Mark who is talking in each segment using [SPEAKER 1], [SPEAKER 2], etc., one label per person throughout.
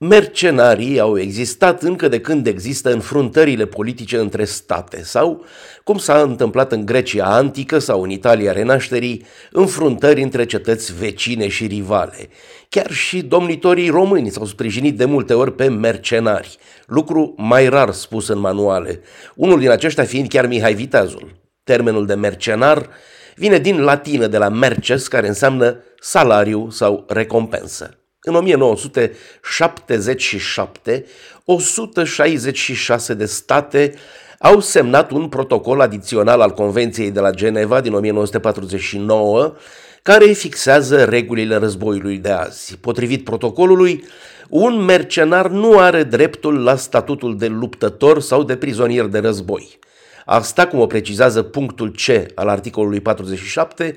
[SPEAKER 1] Mercenarii au existat încă de când există înfruntările politice între state sau, cum s-a întâmplat în Grecia antică sau în Italia renașterii, înfruntări între cetăți vecine și rivale. Chiar și domnitorii români s-au sprijinit de multe ori pe mercenari, lucru mai rar spus în manuale, unul din aceștia fiind chiar Mihai Viteazul. Termenul de mercenar vine din latină de la merces, care înseamnă salariu sau recompensă. În 1977, 166 de state au semnat un protocol adițional al Convenției de la Geneva din 1949, care fixează regulile războiului de azi. Potrivit protocolului, un mercenar nu are dreptul la statutul de luptător sau de prizonier de război. Asta, cum o precizează punctul C al articolului 47,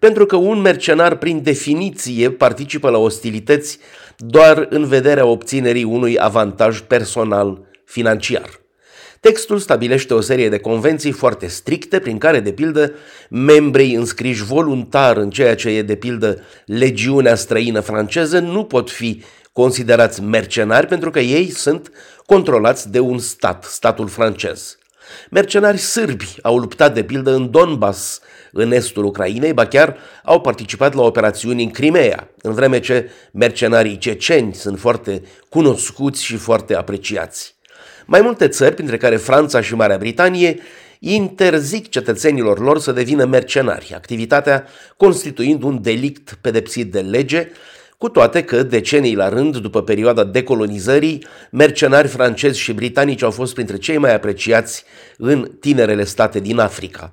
[SPEAKER 1] pentru că un mercenar, prin definiție, participă la ostilități doar în vederea obținerii unui avantaj personal financiar. Textul stabilește o serie de convenții foarte stricte, prin care, de pildă, membrii înscriși voluntar în ceea ce e, de pildă, legiunea străină franceză nu pot fi considerați mercenari pentru că ei sunt controlați de un stat, statul francez. Mercenari sârbi au luptat de pildă în Donbass, în estul Ucrainei, ba chiar au participat la operațiuni în Crimea, în vreme ce mercenarii ceceni sunt foarte cunoscuți și foarte apreciați. Mai multe țări, printre care Franța și Marea Britanie, interzic cetățenilor lor să devină mercenari, activitatea constituind un delict pedepsit de lege cu toate că, decenii la rând, după perioada decolonizării, mercenari francezi și britanici au fost printre cei mai apreciați în tinerele state din Africa.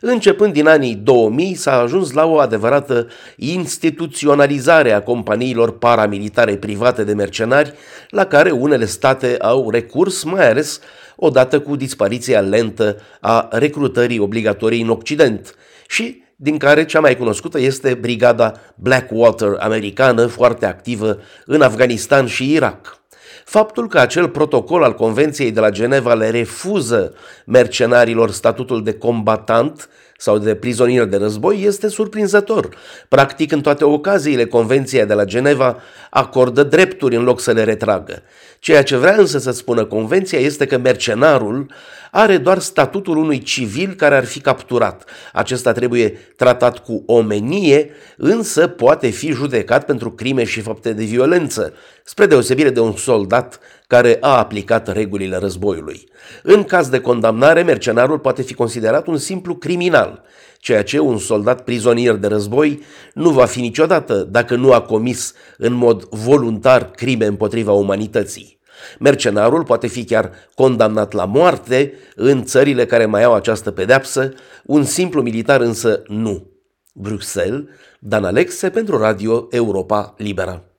[SPEAKER 1] Începând din anii 2000 s-a ajuns la o adevărată instituționalizare a companiilor paramilitare private de mercenari, la care unele state au recurs, mai ales odată cu dispariția lentă a recrutării obligatorii în Occident și din care cea mai cunoscută este brigada Blackwater americană, foarte activă în Afganistan și Irak. Faptul că acel protocol al Convenției de la Geneva le refuză mercenarilor statutul de combatant sau de prizonier de război este surprinzător. Practic, în toate ocaziile, Convenția de la Geneva acordă drepturi în loc să le retragă. Ceea ce vrea însă să spună Convenția este că mercenarul are doar statutul unui civil care ar fi capturat. Acesta trebuie tratat cu omenie, însă poate fi judecat pentru crime și fapte de violență, spre deosebire de un soldat care a aplicat regulile războiului. În caz de condamnare, mercenarul poate fi considerat un simplu criminal, ceea ce un soldat prizonier de război nu va fi niciodată dacă nu a comis în mod voluntar crime împotriva umanității. Mercenarul poate fi chiar condamnat la moarte în țările care mai au această pedeapsă, un simplu militar însă nu. Bruxelles, Dan Alexe pentru Radio Europa Liberă.